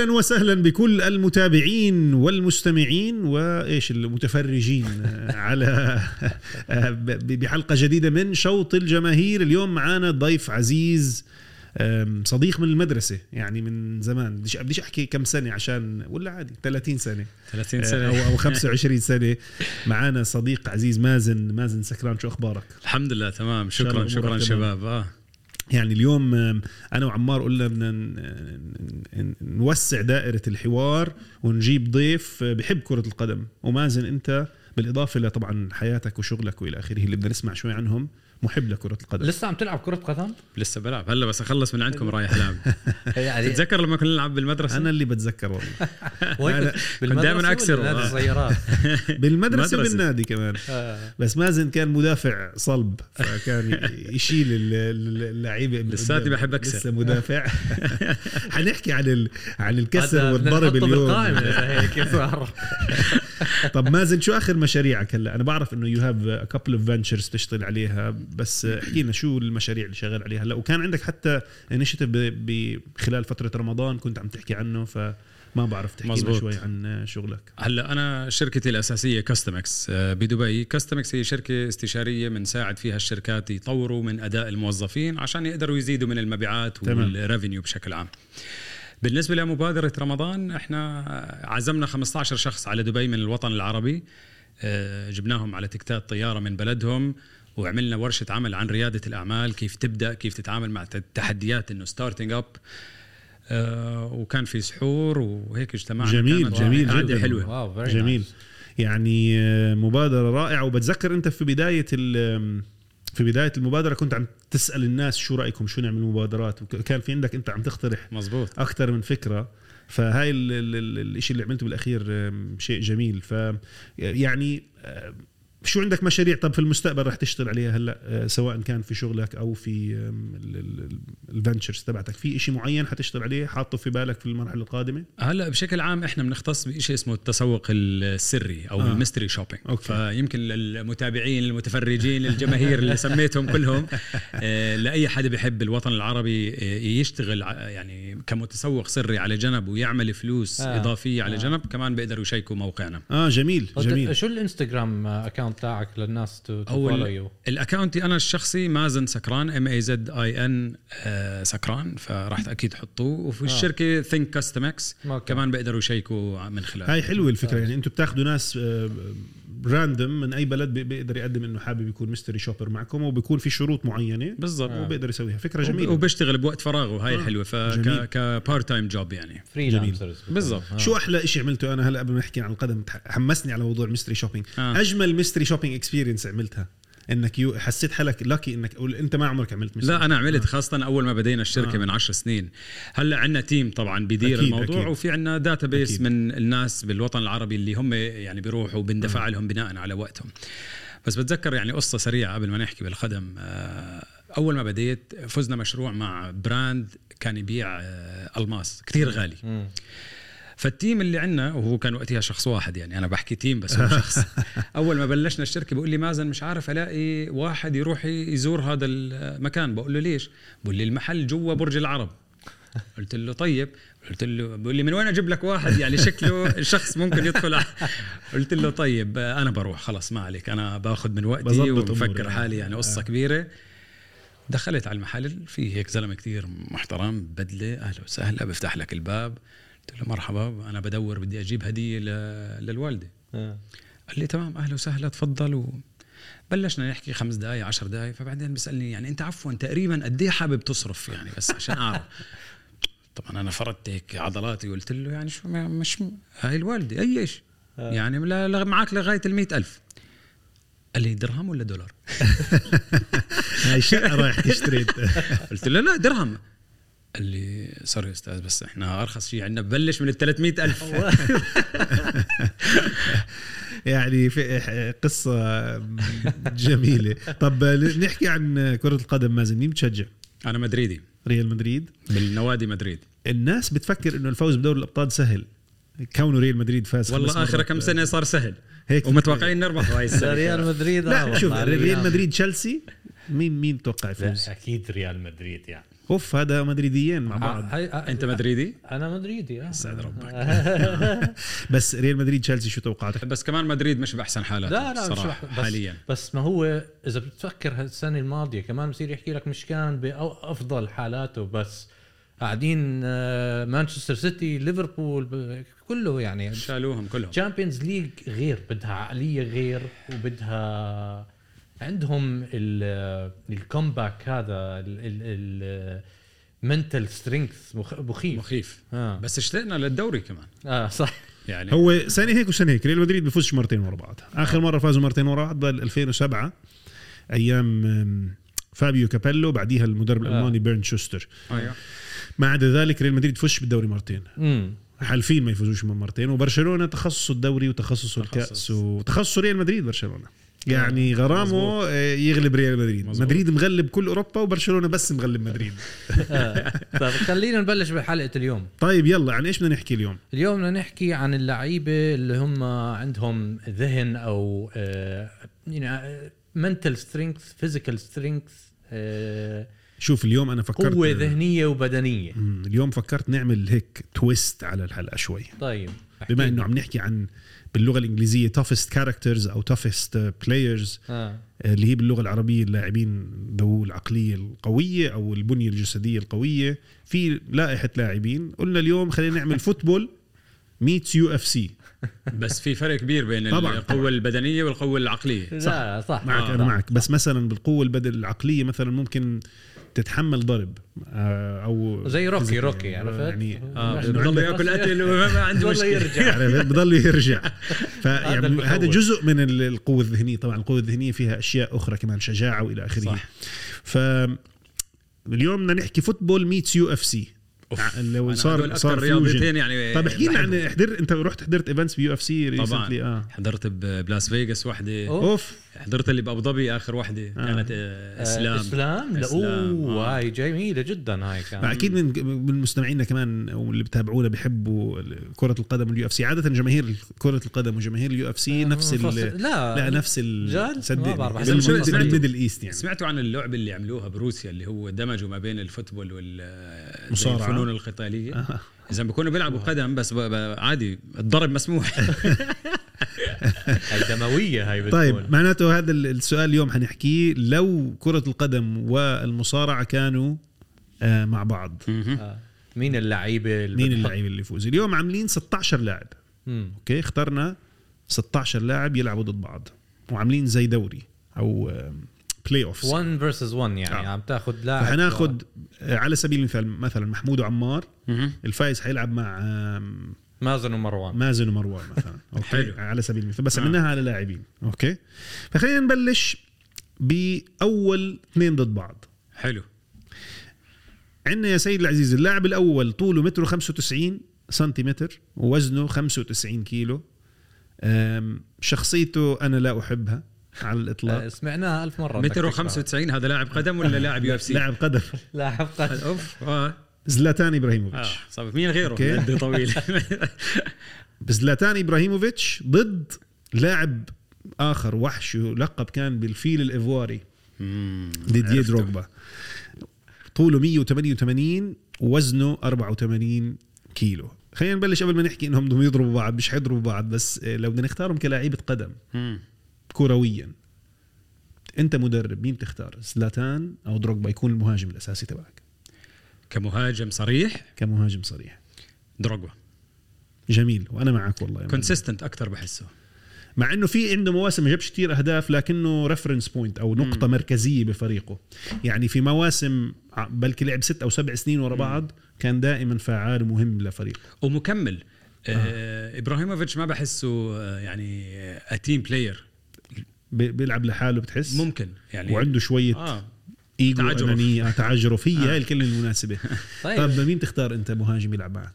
أهلا وسهلا بكل المتابعين والمستمعين وإيش المتفرجين على بحلقة جديدة من شوط الجماهير. اليوم معانا ضيف عزيز صديق من المدرسة يعني من زمان. بديش بديش أحكي كم سنة عشان ولا عادي 30 سنة. 30 أه، سنة. أو أو 25 سنة. معانا صديق عزيز مازن. مازن سكران شو أخبارك؟ الحمد لله تمام. شكرا شكرا تمام. شباب. آه. يعني اليوم أنا وعمار قلنا بدنا نوسع دائرة الحوار ونجيب ضيف آه، بحب كرة القدم. ومازن أنت بالإضافة لطبعا حياتك وشغلك وإلى آخره اللي بدنا نسمع شوي عنهم. محب لكرة القدم لسه عم تلعب كرة قدم؟ لسه بلعب هلا بس أخلص من عندكم رايح ألعب يعني تتذكر لما كنا نلعب بالمدرسة أنا اللي بتذكر والله كنت؟ بالمدرسة نادي آه. السيارات بالمدرسة مدرسة. بالنادي كمان آه. بس مازن كان مدافع صلب فكان يشيل ال- ال- اللعيبة من لساتني قدام. بحب أكسر. لسه مدافع حنحكي عن ال... عن الكسر والضرب اليوم هيك طب مازن شو آخر مشاريعك هلا أنا بعرف إنه you have couple of ventures تشتغل عليها بس احكي لنا شو المشاريع اللي شغال عليها هلا. وكان عندك حتى initiative خلال فترة رمضان كنت عم تحكي عنه فما بعرف تحكي لنا مزبوط. شوي عن شغلك. هلا أنا شركتي الأساسية Customix بدبي. Customix هي شركة استشارية بنساعد فيها الشركات يطوروا من أداء الموظفين عشان يقدروا يزيدوا من المبيعات. وال revenue بشكل عام. بالنسبة لمبادرة رمضان إحنا عزمنا 15 شخص على دبي من الوطن العربي آه، جبناهم على tickets طيارة من بلدهم. وعملنا ورشة عمل عن ريادة الأعمال كيف تبدأ كيف تتعامل مع التحديات إنه starting up وكان في سحور وهيك اجتمعنا. جميل، كانت جميل جداً. حلوة. واو جميل nice. يعني آه، مبادرة رائعة. وبتذكر أنت في بداية ال- في بداية المبادرة كنت عم تسأل الناس شو رأيكم شو نعمل مبادرات؟ وكان في عندك أنت عم تقترح مزبوط أكثر من فكرة. فهاي ال- ال- ال- الإشي اللي عملته بالأخير شيء جميل. ف يعني شو عندك مشاريع طب في المستقبل رح تشتغل عليها هلا آه، سواء كان في شغلك أو في ال ventures تبعتك في إشي معين حتشتغل عليه حاطه في بالك في المرحلة القادمة هلا بشكل عام إحنا بنختص بشيء اسمه التسوق السري أو آه. ال mystery shopping okay. فيمكن المتابعين المتفرجين الجماهير اللي سميتهم كلهم آه، لأي حدا بيحب الوطن العربي آه، يشتغل يعني كمتسوق سري على جنب ويعمل فلوس آه. آه. إضافية على آه. جنب كمان بيقدروا يشيكوا موقعنا آه جميل جميل شو الإنستغرام account تاعك للناس to أو follow ال- you ال account ي أنا الشخصي مازن سكران M A Z E N سكران فراح أكيد تحطوه وفي آه. الشركة Think Customix. كمان بيقدروا يشيكوا من خلال هاي حلوة الفكرة يعني أنتم بتاخذوا ناس random من أي بلد بي- بيقدر يقدم إنه حابب يكون mystery shopper معكم وبيكون في شروط معينة بالضبط. آه. وبيقدر يسويها. فكرة جميلة. وبيشتغل بوقت فراغه. هاي آه. الحلوه جميل. فك part-time job يعني. freelancers بالضبط. شو أحلى شيء عملته؟ أنا هلأ قبل ما نحكي عن القدم حمسني على موضوع ال mystery shopping آه. أجمل mystery shopping experience عملتها. إنك you حسيت حالك lucky انك قول أنت ما عمرك عملت mystery لا أنا. عملت خاصة أول ما بدينا الشركة آه. من عشر سنين هلأ عندنا team طبعا بيدير أكيد، الموضوع أكيد. وفي عندنا database. من الناس بالوطن العربي اللي هم يعني بيروحوا وبندفع لهم بناء على وقتهم بس بتذكر يعني قصة سريعة قبل ما نحكي بالقدم آه، أول ما بديت فزنا مشروع مع brand كان يبيع آه، ألماس كتير غالي ف ال team اللي عندنا وهو كان وقتها شخص واحد يعني أنا بحكي team بس هو شخص. أول ما بلشنا الشركة بيقول لي مازن مش عارف ألاقي واحد يروح يزور هذا المكان. بقول له ليش؟ بقول لي المحل جوا برج العرب. قلت له طيب. قلت له بقول لي من وين أجيب لك واحد؟ يعني شكله شخص ممكن يدخل. قلت له طيب أنا بروح. خلص ما عليك. أنا باخذ من وقتي وبفكر. حالي يعني قصة كبيرة. دخلت على المحل. في هيك زلمة كتير محترم بدلة. أهلا وسهلا. بفتح لك الباب. قلت له مرحبا أنا بدور بدي أجيب هدية للوالدة. آه. قال لي تمام أهلا وسهلا تفضل. و... بلشنا نحكي خمس دقائق عشر دقائق فبعدين بيسألني يعني أنت عفوا تقريبا قد إيه حابب تصرف يعني؟ بس عشان أعرف. طبعا أنا فردت هيك عضلاتي وقلت له يعني شو مش هاي الوالدة أي إيش؟ آه. يعني معك لغاية ال ألف. قال لي درهم ولا دولار؟ هاي شقة رايح تشتري قلت له لا درهم. قال لي سوري أستاذ بس إحنا أرخص شيء عندنا. ببلش من ال 300 ألف يعني في قصة جميلة. طب نحكي عن كرة القدم مازن مين بتشجع؟ أنا مدريدي. ريال مدريد. بالنوادي مدريد. الناس بتفكر إنه الفوز بدوري الأبطال سهل. كونه ريال مدريد فاز والله آخر. كم سنة صار سهل. هيك. ومتوقعين نربح هاي السنة ريال مدريد آه لا والله شوف ريال. مدريد تشيلسي مين مين توقع يفوز؟ أكيد ريال مدريد يعني. أوف هذا مدريديين مع بعض. هاي أنت مدريدي؟ أنا مدريدي آه. سعد ربك. بس ريال مدريد تشيلسي شو توقعاتك؟ بس كمان مدريد مش بأحسن حالاته لا لا مش بس حاليا. بس ما هو إذا بتفكر هالسنة الماضية كمان بصير يحكي لك مش كان بافضل حالاته بس قاعدين آه، مانشستر سيتي ليفربول كله يعني شالوهم كلهم. Champions League غير بدها عقلية غير وبدها عندهم ال comeback هذا ال mental strength مخيف. مخيف. آه. بس اشتقنا للدوري كمان. آه صح. يعني هو سنه هيك وسنه هيك ريال مدريد بفوزش مرتين ورا بعض. آخر مرة فازوا مرتين ورا بعض بال 2007 أيام فابيو كابيلو بعديها المدرب الألماني بيرن شوستر. أيوه. ما عدا ذلك ريال مدريد فوزش بالدوري مرتين. امم حالفين ما يفوزوش من مرتين وبرشلونة تخصص الدوري وتخصص الكأس تخصص. وتخصص ريال مدريد برشلونة. يعني غرامه مظبوط. آه، يغلب ريال مدريد مظبوط. مدريد مغلب كل أوروبا وبرشلونة بس مغلب مدريد طيب خلينا نبلش بحلقة اليوم طيب يلا عن إيش بدنا نحكي اليوم اليوم بدنا نحكي عن اللعيبة اللي هم عندهم ذهن أو mental strength physical strength شوف اليوم أنا فكرت قوة ذهنية وبدنية اليوم فكرت نعمل هيك twist على الحلقة شوي طيب بما. إنه عم نحكي عن باللغة الإنجليزية toughest characters أو toughest players آه. اللي هي باللغة العربية اللاعبين ذو العقلية القوية أو البنية الجسدية القوية في لائحة لاعبين قلنا اليوم خلينا نعمل football meets UFC بس في فرق كبير بين طبعاً، القوة طبعاً. البدنية والقوة العقلية لا صح معك آه. أنا معك بس مثلا بالقوة البدن العقلية مثلا ممكن تتحمل ضرب آه، أو زي روكي. روكي عرفت يعني آه مش- بضل يأكل أكل وما عنده مشكلة يرجع؟ بضل يرجع فيعني. هذا جزء من ال- القوة الذهنية طبعا القوة الذهنية فيها أشياء أخرى كمان شجاعة وإلى آخره صح. ف اليوم بدنا نحكي football meets UFC لو صار صار رياضتين يعني طيب احكي لنا عن بحبهم. حضر أنت رحت حضرت events ب UFC طبعا؟ آه حضرت بلاس فيغاس وحدة. أوف حضرت اللي بأبو ظبي آخر وحدة كانت آه، آه، إسلام. إسلام؟ أوه آه. هاي جميلة جدا هاي كانت أكيد من من مستمعينا كمان واللي بتابعونا بيحبوا كرة القدم وال UFC عادة جماهير كرة القدم وجماهير ال UFC نفس ال لا لا نفس ال؟ صدقني ما بعرف. إذا بس شو- من- سمعت- ال Middle East يعني. سمعتوا عن اللعبة اللي عملوها بروسيا اللي هو دمجوا ما بين ال football وال زي مصارعة. الفنون القتالية؟ آه. إذا بيكونوا بيلعبوا قدم بس عادي الضرب مسموح. هاي دمويه هاي بتكون طيب معناته هذا ال- السؤال اليوم حنحكيه. لو كرة القدم والمصارعة كانوا آه، مع بعض. آه. مين اللعيبه اللي مين اللاعب اللي يفوز؟ اليوم عاملين 16 لاعب. أوكي اخترنا 16 لاعب يلعبوا ضد بعض. وعاملين زي دوري أو playoffs 1 versus 1 يعني آه. عم تاخذ لاعب فحناخد آه، على سبيل المثال مثلا محمود وعمار. الفايز حيلعب مع مازن ومروان. مازن ومروان مثلا. okay؟ حلو. على سبيل المثال. بس آه. عملناها على لاعبين. okay. فخلينا نبلش بأول اثنين ضد بعض. حلو. عندنا يا سيد العزيز اللاعب الأول طوله متر 95 سنتيمتر ووزنه 95 كيلو. شخصيته أنا لا أحبها على آه، الاطلاق سمعناها ألف مرة. متر بدك تكره. و95 هذا لاعب قدم ولا لاعب UFC؟ لاعب قدم. لاعب قد أوف آه. زلاتان آه ابراهيموفيتش صعب مين غيره. قد طويل. زلاتان إبراهيموفيتش ضد لاعب آخر وحش يلقب كان بالفيل الإيفواري عرفته. دروغبا طوله 188 ووزنه 84 كيلو. خلينا نبلش قبل ما نحكي إنهم بدهم يضربوا بعض مش حيضربوا بعض بس آه، لو بدنا نختارهم كلاعيبة قدم مم. كرويا أنت مدرب مين تختار؟ زلاتان أو دروغبا يكون المهاجم الأساسي تبعك؟ كمهاجم صريح. كمهاجم صريح. دروجبا. جميل وأنا معك والله. consistent أكثر بحسه. مع إنه في عنده مواسم ما جابش كثير أهداف لكنه reference point أو نقطة مم. مركزية بفريقه. يعني في مواسم بلكي لعب ست أو سبع سنين ورا بعض كان دائما فعال ومهم لفريقه. ومكمل. آه. إبراهيموفيتش ما بحسه آه، يعني a team player بيلعب لحاله بتحس؟ ممكن يعني وعنده شوية آه. إيجو تعجرف. أنانية تعجرف هي آه. هاي الكلمة المناسبة. طيب. طب مين تختار أنت مهاجم يلعب معك؟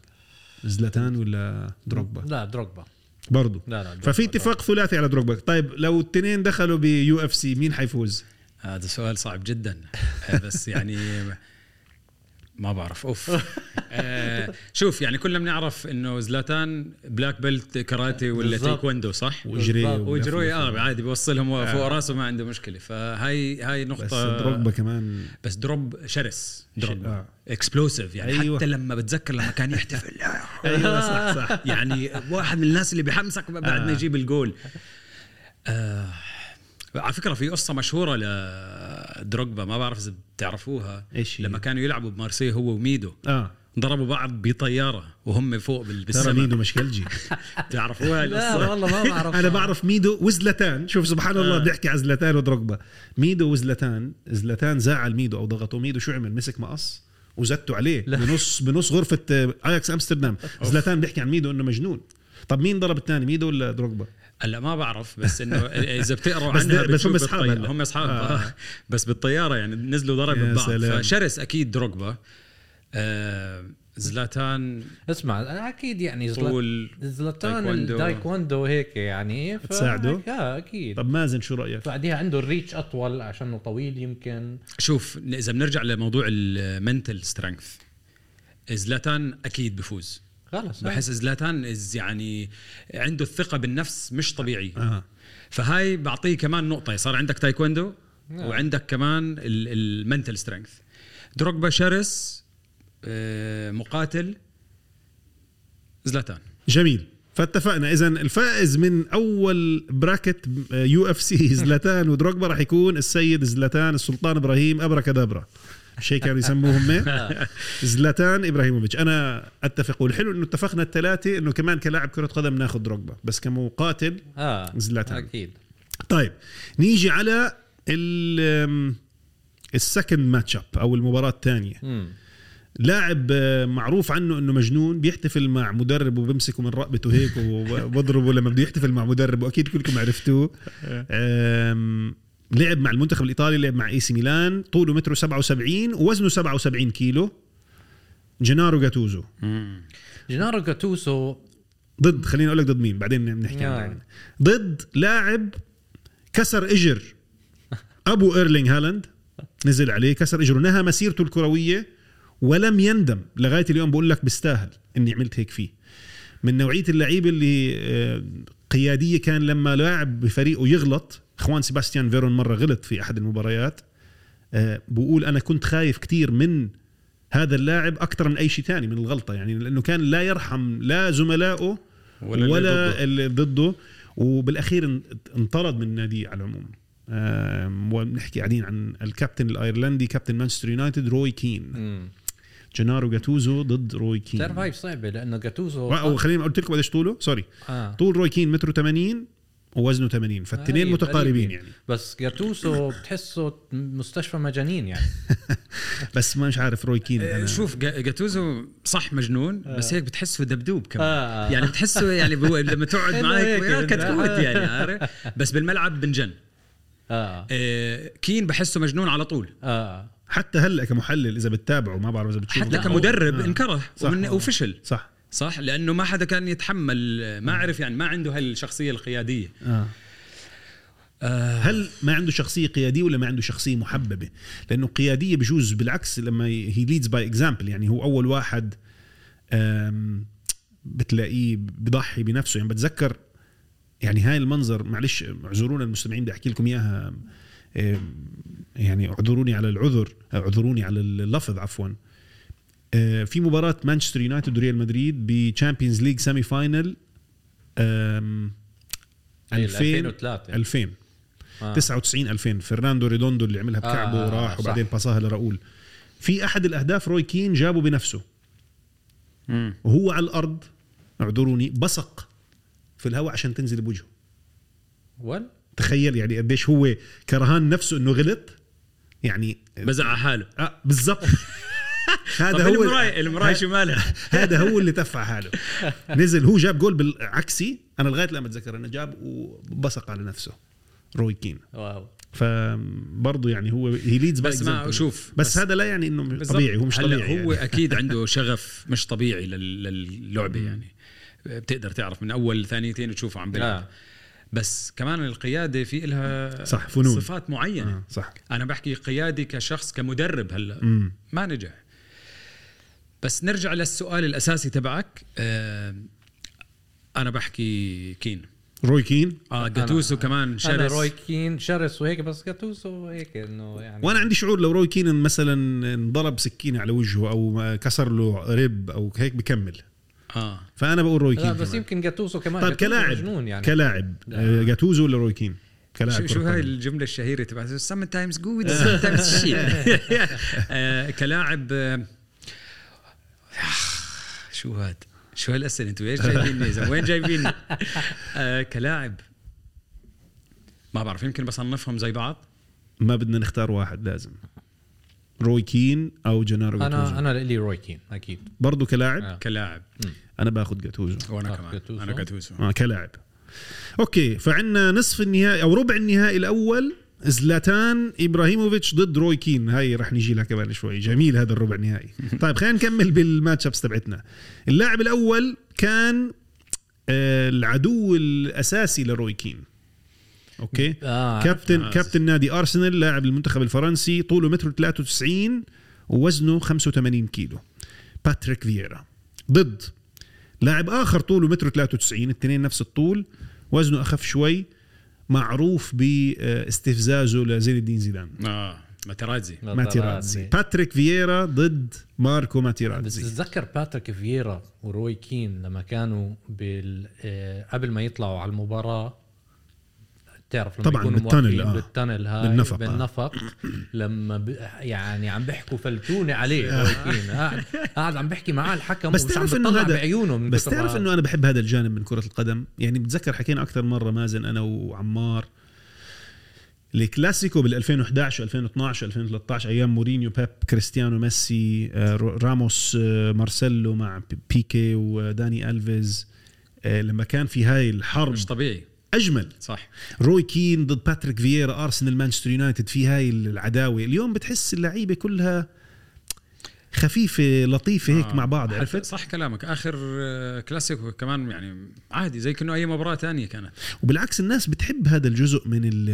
زلاتان ولا دروغبا؟ لا دروغبا. برضو. لا لا. ففي اتفاق ثلاثي على دروغبا. طيب لو الاثنين دخلوا ب UFC مين حيفوز؟ هذا سؤال صعب جدا. بس يعني ما بعرف أوف آه شوف يعني كلنا بنعرف إنه زلاتان black belt كاراتي ولا. تايكوندو صح؟ وجري. وجروي آه عادي بيوصلهم فوق راسه ما عنده مشكلة فهاي هاي بس نقطة دروجبا كمان بس دروب شرس دروب آه. explosive يعني أيوة. حتى لما بتذكر لما كان يحتفل أيوه صح صح يعني واحد من الناس اللي بحمسك بعد ما آه. يجيب الجول آه على فكرة في قصة مشهورة لدروجبا ما بعرف إذا بتعرفوها. هي؟ لما كانوا يلعبوا بمارسيه هو وميدو. آه. ضربوا بعض بطيارة وهم فوق بال- ترى بالسماء ميدو مش كلجي. بتعرفوها لا والله ما بعرف أنا بعرف ميدو وزلتان. شوف سبحان الله آه. بنحكي على زلتان ودروجبا. ميدو وزلتان زلتان زعل ميدو أو ضغطه ميدو. شو عمل؟ مسك مقص وزته عليه لا. بنص بنص غرفة آه، اياكس امستردام زلتان بيحكي عن ميدو إنه مجنون. طب مين ضرب الثاني؟ ميدو ولا دروجبا؟ هلا ما بعرف بس إنه إذا بتقروا عنها بس هم بالطي- هلا. هم اصحاب آه. بس بالطيارة يعني نزلوا ضرب ببعض. فشرس أكيد دروجبا آه زلاتان اسمع أكيد يعني طول زلاتان تايكوندو. التايكوندو هيك يعني ف- تساعده؟ آه أكيد طب مازن شو رأيك بعديها عنده ال reach أطول عشانه طويل يمكن شوف إذا بنرجع لموضوع ال mental strength زلاتان أكيد بفوز خلص بحس زلاتان is يعني عنده الثقة بالنفس مش طبيعي. آه فهاي بعطيه كمان نقطة. صار عندك تايكوندو نعم. وعندك كمان ال mental strength دروجبا شرس آه، مقاتل زلاتان. جميل. فاتفقنا. اذا الفائز من أول bracket UFC زلاتان ودروجبا راح يكون السيد زلاتان السلطان إبراهيم ابركادابرا مش هيك كانوا يسموه هم زلاتان إبراهيموفيتش. أنا أتفق. والحلو إنه اتفقنا الثلاثه إنه كمان كلاعب كرة قدم ناخذ دروجبا بس كمقاتل آه زلاتان. أكيد. طيب نيجي على ال ال second match up أو المباراة الثانية. لاعب آه، معروف عنه إنه مجنون بيحتفل مع مدرب وبمسكه من رقبته هيك وبضربه لما بده يحتفل مع مدرب واكيد كلكم عرفتوه. آم، لعب مع المنتخب الإيطالي لعب مع إي سي ميلان طوله متر 77 ووزنه 77 كيلو. جينارو جاتوزو. جينارو جاتوسو ضد خليني أقول لك ضد مين بعدين بنحكي. عنه ضد لاعب كسر إجر أبو إيرلينغ هالاند. نزل عليه كسر إجره أنهى مسيرته الكروية ولم يندم. لغاية اليوم بقول لك بيستاهل إني عملت هيك فيه. من نوعية اللعيبه اللي آه، قيادية كان لما لاعب بفريقه يغلط خوان سيباستيان فيرون مرة غلط في أحد المباريات. آه، بقول أنا كنت خايف كتير من هذا اللاعب أكثر من أي شيء ثاني من الغلطة يعني لأنه كان لا يرحم لا زملائه ولا ولا, اللي ضده. اللي ضده. وبالأخير إن- انطرد من النادي على العموم. ونحكي قاعدين عن الكابتن الأيرلندي كابتن مانشستر يونايتد روي كين. جنارو جاتوزو ضد روي كين. بتعرف هاي صعبة لأنه جاتوزو وخليني قلت لكم قديش طوله. سوري. آه. طول روي كين متر 80 ووزنه 80 فالتنين قريب- متقاربين. يعني. بس جاتوسو بتحسه مستشفى مجانين يعني. بس ما مش عارف روي كين آه، أنا شوف جا- جاتوزو صح مجنون بس هيك بتحسه دبدوب كمان. آه. يعني بتحسه يعني لما تقعد معك هيك إنه- كتكوت يعني عارف؟ بس بالملعب بجنن. آه، كين بحسه مجنون على طول. آه. حتى هلأ كمحلل إذا بتتابعه ما بعرف إذا بتشوفه. حتى كمدرب آه. انكره صح. ومن وفشل. صح. صح؟ لأنه ما حدا كان يتحمل ما عرف يعني ما عنده هالشخصية القيادية. آه. آه هل ما عنده شخصية قيادية ولا ما عنده شخصية محببة؟ لأنه قيادية بجوز بالعكس لما هي leads by example يعني هو أول واحد بتلاقيه بضحي بنفسه. يعني بتذكر يعني هاي المنظر معلش اعذرونا المستمعين بدي أحكي لكم إياها يعني اعذروني على العذر اعذروني على اللفظ عفوا. في مباراة مانشستر يونايتد وريال مدريد ب Champions League semi final آم، هي 2000 2003 2000 آه. 99 2000 فرناندو ريدوندو اللي عملها بكعبه آه، وراح صح. وبعدين باصاها لراؤول في أحد الأهداف روي كين جابه بنفسه. مم. وهو على الأرض اعذروني بصق في الهواء عشان تنزل بوجهه. ول تخيل يعني قديش هو كرهان نفسه إنه غلط. يعني بزق على حاله. آه بالضبط. هذا هو المراية المراية شو مالها؟ هذا هو اللي تف ع حاله. نزل هو جاب جول بالعكسي. أنا لغاية لما اتذكر إنه جاب وبصق على نفسه روي كين. wow. فبرضه يعني هو he leads بس ما شوف بس, بس هذا لا يعني إنه. طبيعي هو مش طبيعي هو يعني. أكيد عنده شغف مش طبيعي لل- للعبة يعني. بتقدر تعرف من أول ثانيتين تشوفه عم بيلعب. آه. بس كمان القيادة في إلها صح، فنون. صفات معينة. آه صح. أنا بحكي قيادي كشخص كمدرب هلا ما نجح. بس نرجع للسؤال الأساسي تبعك. آه أنا بحكي كين. روي كين؟ آه جاتوسو كمان أنا شرس. روي كين شرس وهيك بس جاتوسو هيك إنه يعني وأنا عندي شعور لو روي كين مثلا انضرب سكينه على وجهه أو كسر له rib أو هيك بكمل. آه. فأنا بقول روي كين بس كمان. يمكن جاتوسو كمان. طيب كلاعب. مجنون يعني. كلاعب. لا. آه، جاتوزو ولا روي كين؟ كلاعب شو, شو هاي. الجملة الشهيرة تبعت؟ sometimes good sometimes shit كلاعب آه، شو هاد؟ شو هالأسئلة أنتوا إيش جايبيني؟ وين جايبيني؟ آه كلاعب. ما بعرف يمكن بصنفهم زي بعض؟ ما بدنا نختار واحد لازم. روي كين أو جنارو أنا جاتوزو أنا لي روي كين أكيد. برضه كلاعب؟ آه. كلاعب. أنا باخذ جاتوزو وأنا كمان. جاتوسو. أنا جاتوسو آه كلاعب. okay فعندنا نصف النهائي أو ربع النهائي الأول. زلاتان إبراهيموفيتش ضد روي كين. هاي رح نجي لها كمان شوي. جميل هذا الربع النهائي طيب خلينا نكمل بال match ups تبعتنا. اللاعب الأول كان آه، العدو الأساسي لروي كين. أوكي؟ آه كابتن آه. كابتن نادي أرسنال لاعب المنتخب الفرنسي طوله متر 93 ووزنه 85 كيلو. باتريك فييرا. ضد. لاعب آخر طوله متر 93 الاثنين نفس الطول وزنه أخف شوي معروف باستفزازه لزين الدين زيدان. آه ماترازي ماتيرازي. باتريك فييرا ضد ماركو بس ماتيرازي تتذكر باتريك فييرا وروي كين لما كانوا بال آه، قبل ما يطلعوا على المباراة تعرف لما طبعاً يكونوا بال tunnel، آه. بال tunnel هاي بالنفق، آه. بالنفق لما ب... يعني عم بيحكوا فلتوني عليه روي كين قاعد قاعد عم بحكي معاه الحكم بس تعرف بيطلع هذا- بعيونه من بس تعرف إنه أنا بحب هذا الجانب من كرة القدم. يعني بتذكر حكينا أكثر مرة مازن أنا وعمار الكلاسيكو بال 2011 2012 2013 أيام مورينيو بيب كريستيانو ميسي آه، راموس آه، مارسيلو مع بيكي وداني ألفيز. آه، لما كان في هاي الحرب مش طبيعي. أجمل. صح. روي كين ضد باتريك فييرا أرسنال مانشستر يونايتد في هاي العداوة. اليوم بتحس اللعيبة كلها خفيفة لطيفة هيك آه. مع بعض عرفت؟ صح كلامك. آخر آه، كلاسيكو كمان يعني عادي زي كأنه أي مباراة تانية كانت. وبالعكس الناس بتحب هذا الجزء من ال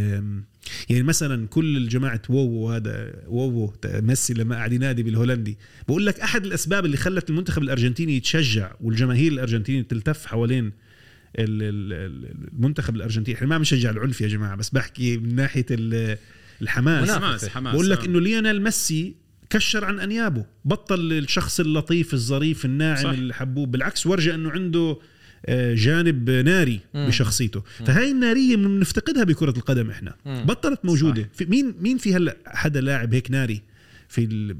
يعني مثلا كل الجماعة ووو هذا ووو ميسي لما قاعد ينادي بالهولندي. بقول لك أحد الأسباب اللي خلت المنتخب الأرجنتيني يتشجع والجماهير الأرجنتينية تلتف حوالين ال- ال- ال- المنتخب الأرجنتيني إحنا ما بنشجع العنف يا جماعة بس بحكي من ناحية ال- الحماس. حماس حماس بقول لك آه. إنه ليونيل ميسي كشر عن أنيابه بطل الشخص اللطيف الظريف الناعم صح. الحبوب بالعكس ورجى إنه عنده آه، جانب ناري مم. بشخصيته فهاي النارية بنفتقدها بكرة القدم إحنا مم. بطلت موجودة في مين مين في هلأ حدا لاعب هيك ناري في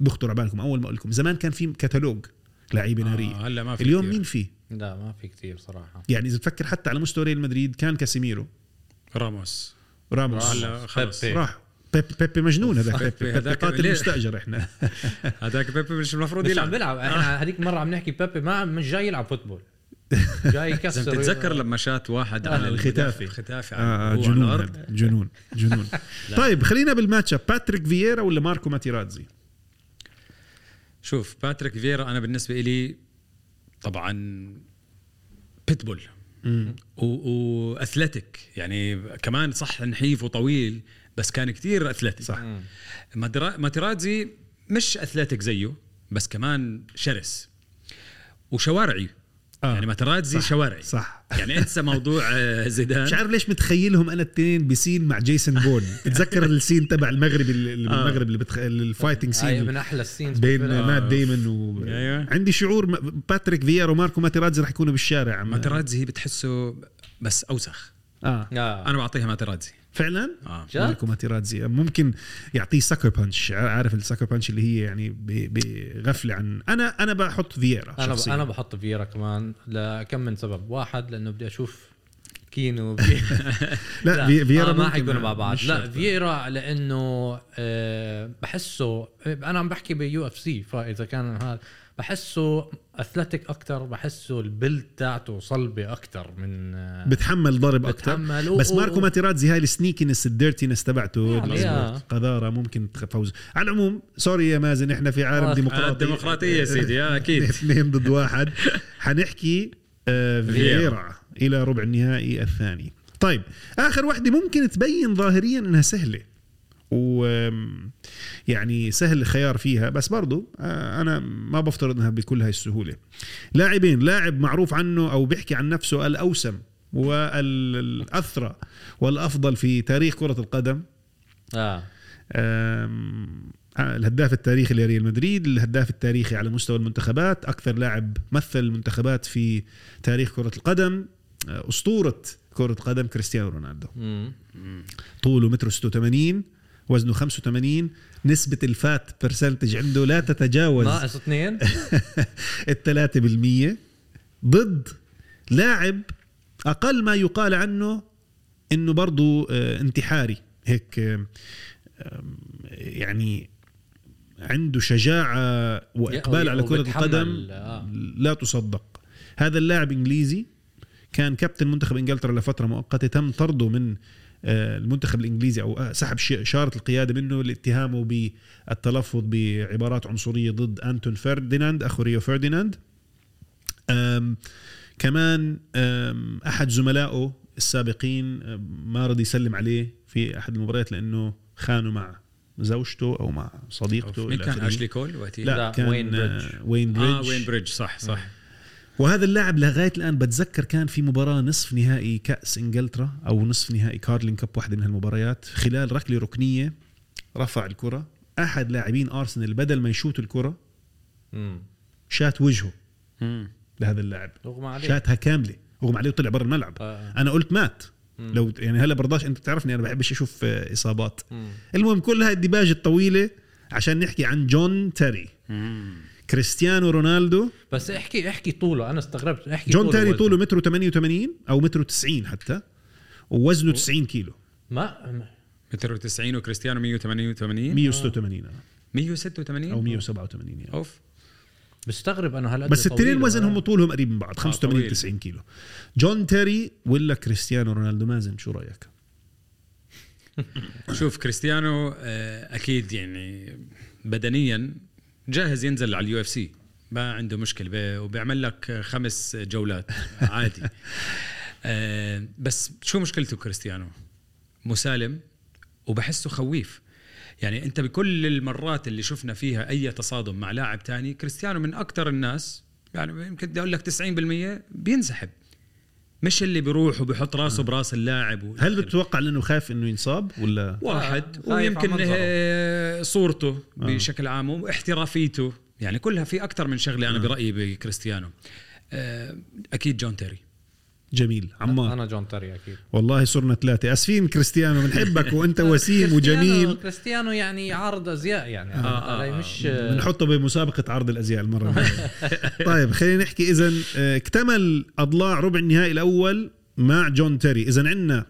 بخطر على بالكم أول ما أقول لكم زمان كان في كتالوج لعيبة نارية آه هلأ ما في اليوم كتير. مين في لا ما في كتير صراحة. يعني إذا تفكر حتى على مستوى ريال مدريد كان كاسيميرو. راموس. راموس. خلص. راح. بيبي, بيبي مجنون هذاك. بيبي. بيبي, قاتل؟ مستأجر إحنا. هذاك بيبي مش المفروض مش عم يلعب. بيلعب. إحنا هذيك مرة عم نحكي بيبي ما مش جاي يلعب football. جاي يكسر. بتتذكر لما شات واحد آه، على الخيتافي. الخيتافي آه على جنون الأرض هذا، جنون. جنون. طيب خلينا بالماتش. باتريك فييرا ولا ماركو ماتيرازي؟ شوف باتريك فييرا أنا بالنسبة لي طبعا بيتبول و- و athletic يعني كمان صح نحيف وطويل بس كان كتير athletic صح. ماتيرازي مش athletic زيه بس كمان شرس. وشوارعي. آه. آه. يعني ماترازي صح. شوارعي صح يعني انسى موضوع آه، زيدان مش عارف ليش متخيلهم أنا التنين ب scene مع جيسون بون بتذكر ال scene تبع المغرب اللي اللي آه. بالمغرب اللي بتخ... ال fighting scene من أحلى ال scenes بين بالفيلم. مات ديمون و... أيوة. عندي شعور باتريك فييرا وماركو ماتيرازي رح يكونوا بالشارع هي بتحسه بس أوسخ آه آه. أنا بعطيها ماترازي فعلا جد؟ ماركو ماتيرازي ممكن يعطيه sucker punch عارف ال sucker punch اللي هي يعني بغفلة عن أنا أنا بحط فييرا أنا. شخصياً. أنا بحط فييرا كمان لكم من سبب واحد لأنه بدي أشوف كينو في... لا, في- فييرا آه ما حيكونوا مع بعض لا. فييرا لأنه آه بحسه أنا عم بحكي ب UFC فإذا كان هذا بحسه athletic أكثر بحسه ال build تاعته صلبة أكثر من آه بتحمل ضرب أكثر بس ماركو ماتيرازي هاي ال sneakiness ال dirtiness تبعته. آه. قذارة ممكن تفوز على العموم sorry يا مازن إحنا في عالم آه، ديمقراطي الديمقراطية يا سيدي، آه، أكيد. اثنين ضد واحد حنحكي. فييرا إلى ربع النهائي الثاني طيب آخر وحدة ممكن تبين ظاهريا إنها سهلة و يعني سهل الخيار فيها. بس برضو آه، أنا ما بفترض انها بكل هاي السهولة. لاعبين لاعب معروف عنه أو بيحكي عن نفسه الأوسم والأثرى والأفضل في تاريخ كرة القدم. آه. آه، الهداف التاريخي لريال مدريد الهداف التاريخي على مستوى المنتخبات أكثر لاعب مثل المنتخبات في تاريخ كرة القدم آه، أسطورة كرة القدم كريستيانو رونالدو. مم. طوله متر 86 وزنه 85 نسبة الفات برسنتج عنده لا تتجاوز ناقص اثنين؟ الثلاثة بالمية. ضد لاعب أقل ما يقال عنه إنه برضو آه، انتحاري. هيك يعني عنده شجاعة وإقبال على كرة القدم آه. لا تصدق. هذا اللاعب إنجليزي كان كابتن منتخب إنجلترا لفترة مؤقتة تم طرده من المنتخب الإنجليزي أو آه، سحب ش- إشارة القيادة منه لاتهامه بالتلفظ بعبارات عنصرية ضد أنتون فرديناند أخو ريو فرديناند كمان أحد زملائه السابقين ما رضي يسلم عليه في أحد المباريات لأنه خانوا مع زوجته أو مع صديقته مين كان. أشلي كول وقتها لا, لا، كان وين بريدج. بريدج, وين بريدج. آه وين بريدج صح صح وهذا اللاعب لغاية الآن بتذكر كان في مباراة نصف نهائي كأس إنجلترا أو نصف نهائي كارلين كاب واحدة من هالمباريات خلال ركلة ركنية رفع الكرة أحد لاعبين أرسنال بدل ما يشوت الكرة مم. شات وجهه مم. لهذا اللاعب اغمى عليه شاتها كاملة اغمى عليه وطلع برا الملعب آه. أنا قلت مات مم. لو يعني هلا برضاش أنت بتعرفني أنا بحبش أشوف آه، إصابات مم. المهم كل هاي الديباجه الطويلة عشان نحكي عن جون تيري مم. كريستيانو رونالدو. بس احكي احكي طوله أنا استغربت. احكي جون تيري وزنه. طوله متر 88 أو متر 90 حتى. ووزنه 90 كيلو. ما متر 90 وكريستيانو 188 186 آه. 186 أو 187 يعني. أوف. بستغرب أنا هالقد بس الاثنين. وزنهم طولهم قريب من بعض 85 طويل. 90 كيلو. جون تيري ولا كريستيانو رونالدو؟ مازن شو رأيك؟ شوف كريستيانو آه، أكيد يعني بدنيا جاهز ينزل على ال UFC. ما عنده مشكلة وبيعمل لك خمس جولات. عادي. آه، بس شو مشكلته كريستيانو؟ مسالم وبحسه خويف. يعني أنت بكل المرات اللي شفنا فيها أي تصادم مع لاعب تاني كريستيانو من أكثر الناس يعني يمكن بدي أقول لك 90% بينسحب. مش اللي بيروح وبيحط راسه براس اللاعب و- هل بتتوقع انه خايف إنه ينصاب ولا؟ واحد. آه، ويمكن منظره. آه، صورته بشكل عام واحترافيته. يعني كلها في أكثر من شغلة أنا برأيي بكريستيانو. آه، أكيد جون تيري. جميل. عمار. أنا جون تيري أكيد. والله صرنا ثلاثة. اسفين كريستيانو بنحبك وأنت وسيم وجميل. كريستيانو- يعني عارض أزياء يعني. آه، آه آه، آه. مش بنحطه بمسابقة عرض الأزياء المرة الجاية. طيب خلينا نحكي اذا اكتمل أضلاع ربع النهائي الأول مع جون تيري. اذا عندنا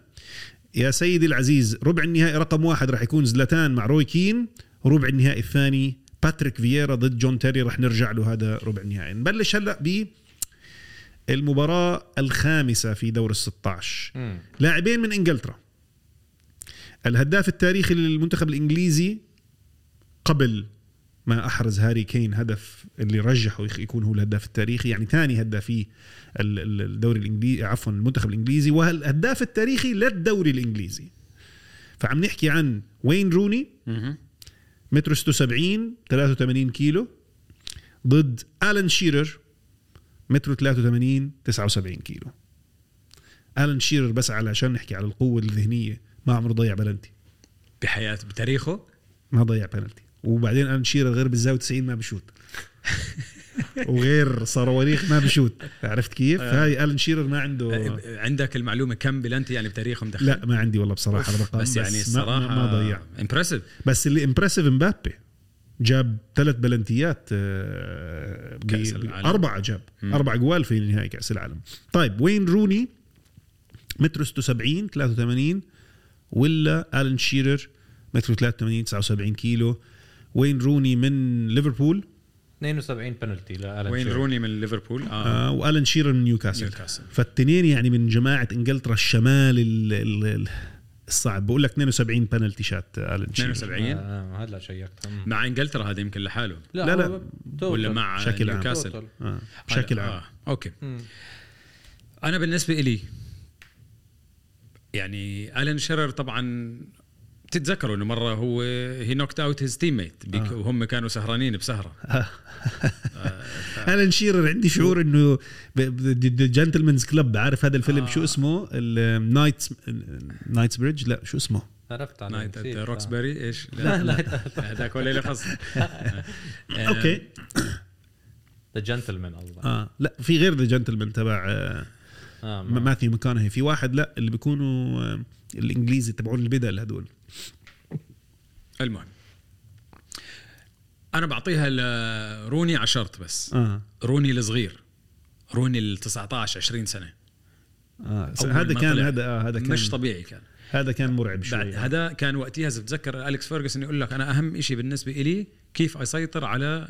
يا سيدي العزيز ربع النهائي رقم واحد راح يكون زلاتان مع روي كين. ربع النهائي الثاني باتريك فييرا ضد جون تيري راح نرجع له هذا ربع النهائي. نبلش هلأ ب المباراة الخامسة في دور ال 16 مم. لاعبين من إنجلترا. الهداف التاريخي للمنتخب الإنجليزي قبل ما أحرز هاري كين هدف اللي رجحه يكون هو الهداف التاريخي يعني ثاني هدافي ال- ال- الدوري الانجليزي عفوا المنتخب الإنجليزي والهداف التاريخي للدوري الإنجليزي. فعم نحكي عن وين روني؟ متر 76 83 كيلو ضد آلان شيرر. متر 83 79 كيلو. آلان شيرر بس علشان نحكي على القوة الذهنية ما عمره ضيع بلنتي بحياته بتاريخه؟ ما ضيع بلنتي وبعدين آلان شيرر غير بالزاوية 90 ما بشوت وغير صواريخ ما بشوت عرفت كيف؟ هاي آلان شيرر ما عنده آه، عندك المعلومة كم بلنتي يعني بتاريخه مدخل؟ لا ما عندي والله بصراحة الرقم بس يعني الصراحه ما, ما ضيع. impressive بس اللي impressive مبابي. جاب ثلاث بلنتيات آه، كأس العالم. أربعة جاب مم. أربع جوال في نهائي كأس العالم طيب وين روني متر 76 83 ولا آلان شيرر متر 83 79 كيلو وين روني من ليفربول 72 بنالتي لألان وين شيرر. روني من ليفربول آه, آه وألان شيرر من نيوكاسل نيوكاسل. فالتنين يعني من جماعة إنجلترا الشمال ال- ال- ال- الصعب بقول لك 72 بنالتي شات شيرر 72 آه هلا checked مم. مع إنجلترا هذا يمكن لحاله لا، لا. total. ولا مع بشكل عام. آه بشكل آه. عام آه. okay مم. أنا بالنسبة إلي يعني ألان شيرر طبعا تتذكروا إنه مرة هو he knocked out his teammate وهم كانوا سهرانين بسهرة الان شيرر عندي شعور إنه gentlemen's club عارف هذا الفيلم؟ آه. شو اسمه؟ ال Knights Knightsbridge لا شو اسمه؟ عرفت عليه Night. Roxbury إيش؟ لا لا هذاك هو ليله خاص okay. The Gentlemen قصدك. آه. لا في غير The Gentlemen تبع آه، ما- ماثيو ماكونهي في واحد لا اللي بيكونوا آه، الإنجليزي تبعون البدل هدول المهم. أنا بعطيها لروني على شرط بس. آه. روني الصغير. روني ال 19 20 سنة. أول هذا كان. هذا آه هذا كان مش طبيعي كان. هذا كان مرعب شوي. هذا كان وقتها إذا بتذكر أليكس فيرجسون يقول لك أنا أهم شيء بالنسبة إلي كيف أسيطر على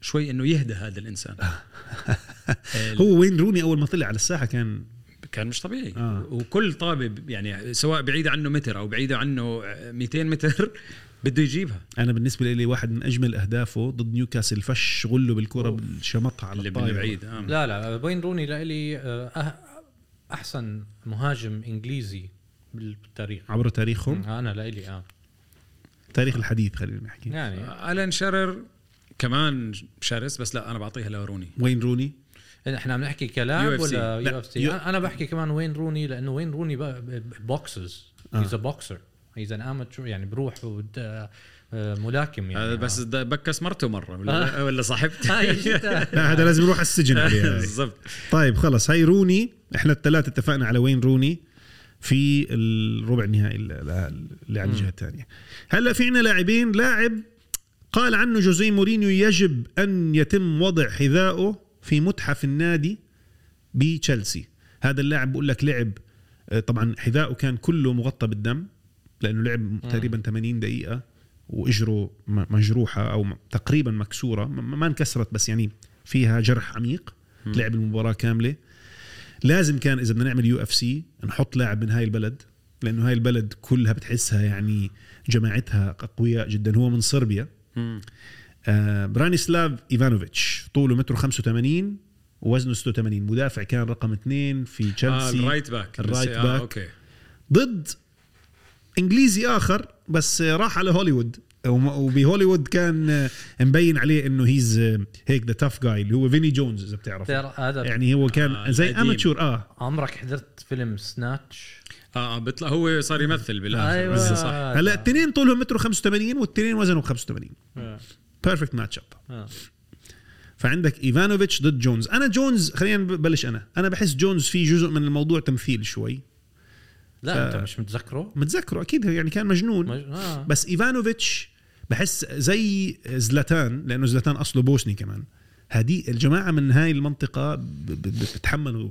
شوي إنه يهدى هذا الإنسان. ال- هو وين روني أول ما طلع على الساحة كان كان مش طبيعي. آه. وكل طابة يعني سواء بعيد عنه متر أو بعيد عنه 200 متر بده يجيبها. أنا بالنسبة لي واحد من أجمل أهدافه ضد نيوكاسل فش غله بالكرة. بالشمطه على اللي بعيد آه. لا لا وين روني لإلي آه، أه- أحسن مهاجم إنجليزي بالتاريخ. عبر تاريخهم؟ أنا لإلي آه. تاريخ الحديث خلينا نحكي. يعني آلان شرر كمان شرس بس لا أنا بعطيها لروني. وين روني؟ إحنا عم نحكي كلاعب UFC. ولا لا، UFC؟ أنا بحكي كمان وين روني لأنه وين روني boxes. He's a boxer he's an amateur يعني بروح آه، آه، ملاكم يعني. هذا بس box مرته مرة ولا, ولا صاحبته. لا هذا لازم يروح السجن عليها. بالضبط. طيب خلص هاي روني إحنا الثلاثة اتفقنا على وين روني؟ في الربع النهائي اللي على الجهة الثانية. هلأ في عنا لاعبين. لاعب قال عنه جوزيه مورينيو يجب أن يتم وضع حذائه في متحف النادي بتشيلسي. هذا اللاعب بقول لك لعب آه، طبعا حذائه كان كله مغطى بالدم. لأنه لعب تقريبا 80 دقيقة وإجره مجروحة أو تقريبا مكسورة. ما انكسرت بس يعني فيها جرح عميق. لعب المباراة كاملة. لازم كان إذا بدنا نعمل UFC نحط لاعب من هاي البلد لأنه هاي البلد كلها بتحسها يعني جماعتها أقوياء جدا. هو من صربيا. آه برانيسلاف إيفانوفيتش طوله متر 85 ووزنه 86 مدافع كان رقم اثنين في آه تشيلسي. ال right back. ال right آه back. Okay. ضد انجليزي آخر بس راح على هوليوود. وبهوليوود كان مبين عليه إنه he's هيك the tough guy اللي هو فيني جونز إذا بتعرف ترى هذا يعني هو كان آه، زي. amateur آه. عمرك حضرت فيلم Snatch آه آه، بيطلع هو صار يمثل بالآخر. أيوه. صح. هلأ الاثنين طولهم متر 85 والتنين وزنهم 85 perfect match up آه. فعندك ايفانوفيتش ضد جونز أنا جونز خلينا نبلش أنا. أنا بحس جونز في جزء من الموضوع تمثيل شوي. لا ف- انت مش متذكره؟ متذكره أكيد يعني كان مجنون. مج... آه. بس إيفانوفيتش بحس زي زلاتان لأنه زلاتان أصله بوسني كمان. هذه الجماعة من هاي المنطقة ب- ب- بتحملوا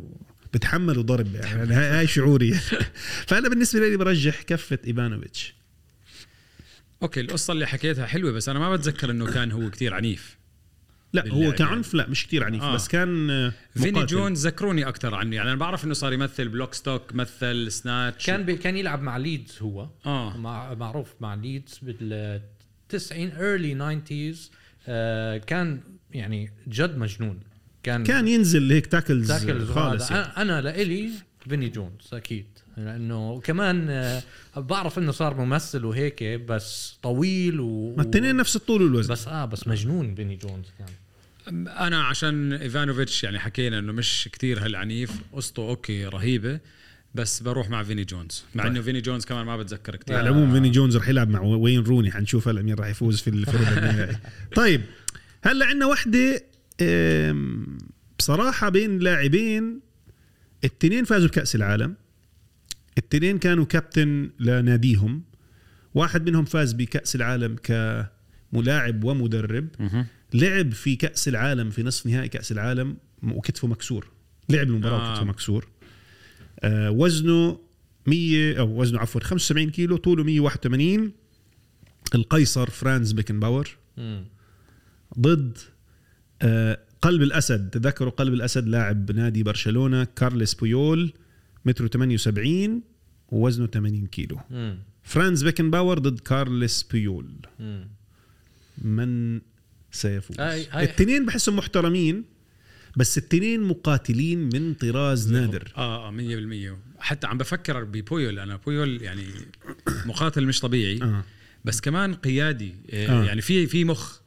بتحملوا ضرب يعني هاي, هاي شعوري. فأنا بالنسبة لي برجح كفة إيفانوفيتش. okay القصة اللي حكيتها حلوة بس أنا ما بتذكر إنه كان هو كتير عنيف. لا هو كعنف لا مش كتير عنيف آه. بس كان آه، فيني. جونز ذكروني أكثر عنه يعني أنا بعرف إنه صار يمثل ب Lock Stock مثل Snatch كان بي... كان يلعب مع ليدز هو. آه. مع... معروف مع ليدز بال 90 early 90s آه كان يعني جد مجنون. كان كان ينزل هيك tackles, tackles خالص يعني. أنا لإلي فيني جونز أكيد. لأنه كمان آه، بعرف إنه صار ممثل وهيك بس طويل و ما التنين نفس الطول والوزن. بس آه بس مجنون فيني جونز كان. أنا عشان إيفانوفيتش يعني حكينا إنه مش كتير هالعنيف قصته okay رهيبة بس بروح مع فيني جونز. مع طيب. إنه فيني جونز كمان ما بتذكر كتير. على العموم فيني جونز رح يلعب مع وين روني حنشوف هلا مين رح يفوز في الربع النهائي. طيب هلا عندنا وحدة بصراحة بين لاعبين التنين فازوا بكأس العالم. التنين كانوا كابتن لناديهم. واحد منهم فاز بكأس العالم كملاعب ومدرب. لعب في كأس العالم في نصف نهائي كأس العالم وكتفه مكسور. لعب المباراة آه. وكتفه مكسور. آه وزنه 100 أو وزنه عفوا 75 كيلو طوله 181 القيصر فرانز بيكنباور. ضد آه قلب الأسد. تذكروا قلب الأسد لاعب نادي برشلونة كارلس بويول متر 78 ووزنه 80 كيلو. مم. فرانز بيكنباور ضد كارلس بويول. مم. من سيفوز. التنين بحسهم محترمين بس التنين مقاتلين من طراز نادر. آه آه 100% حتى عم بفكر ببويول. أنا بويول يعني مقاتل مش طبيعي آه. بس كمان قيادي. آه. آه. يعني في في مخ.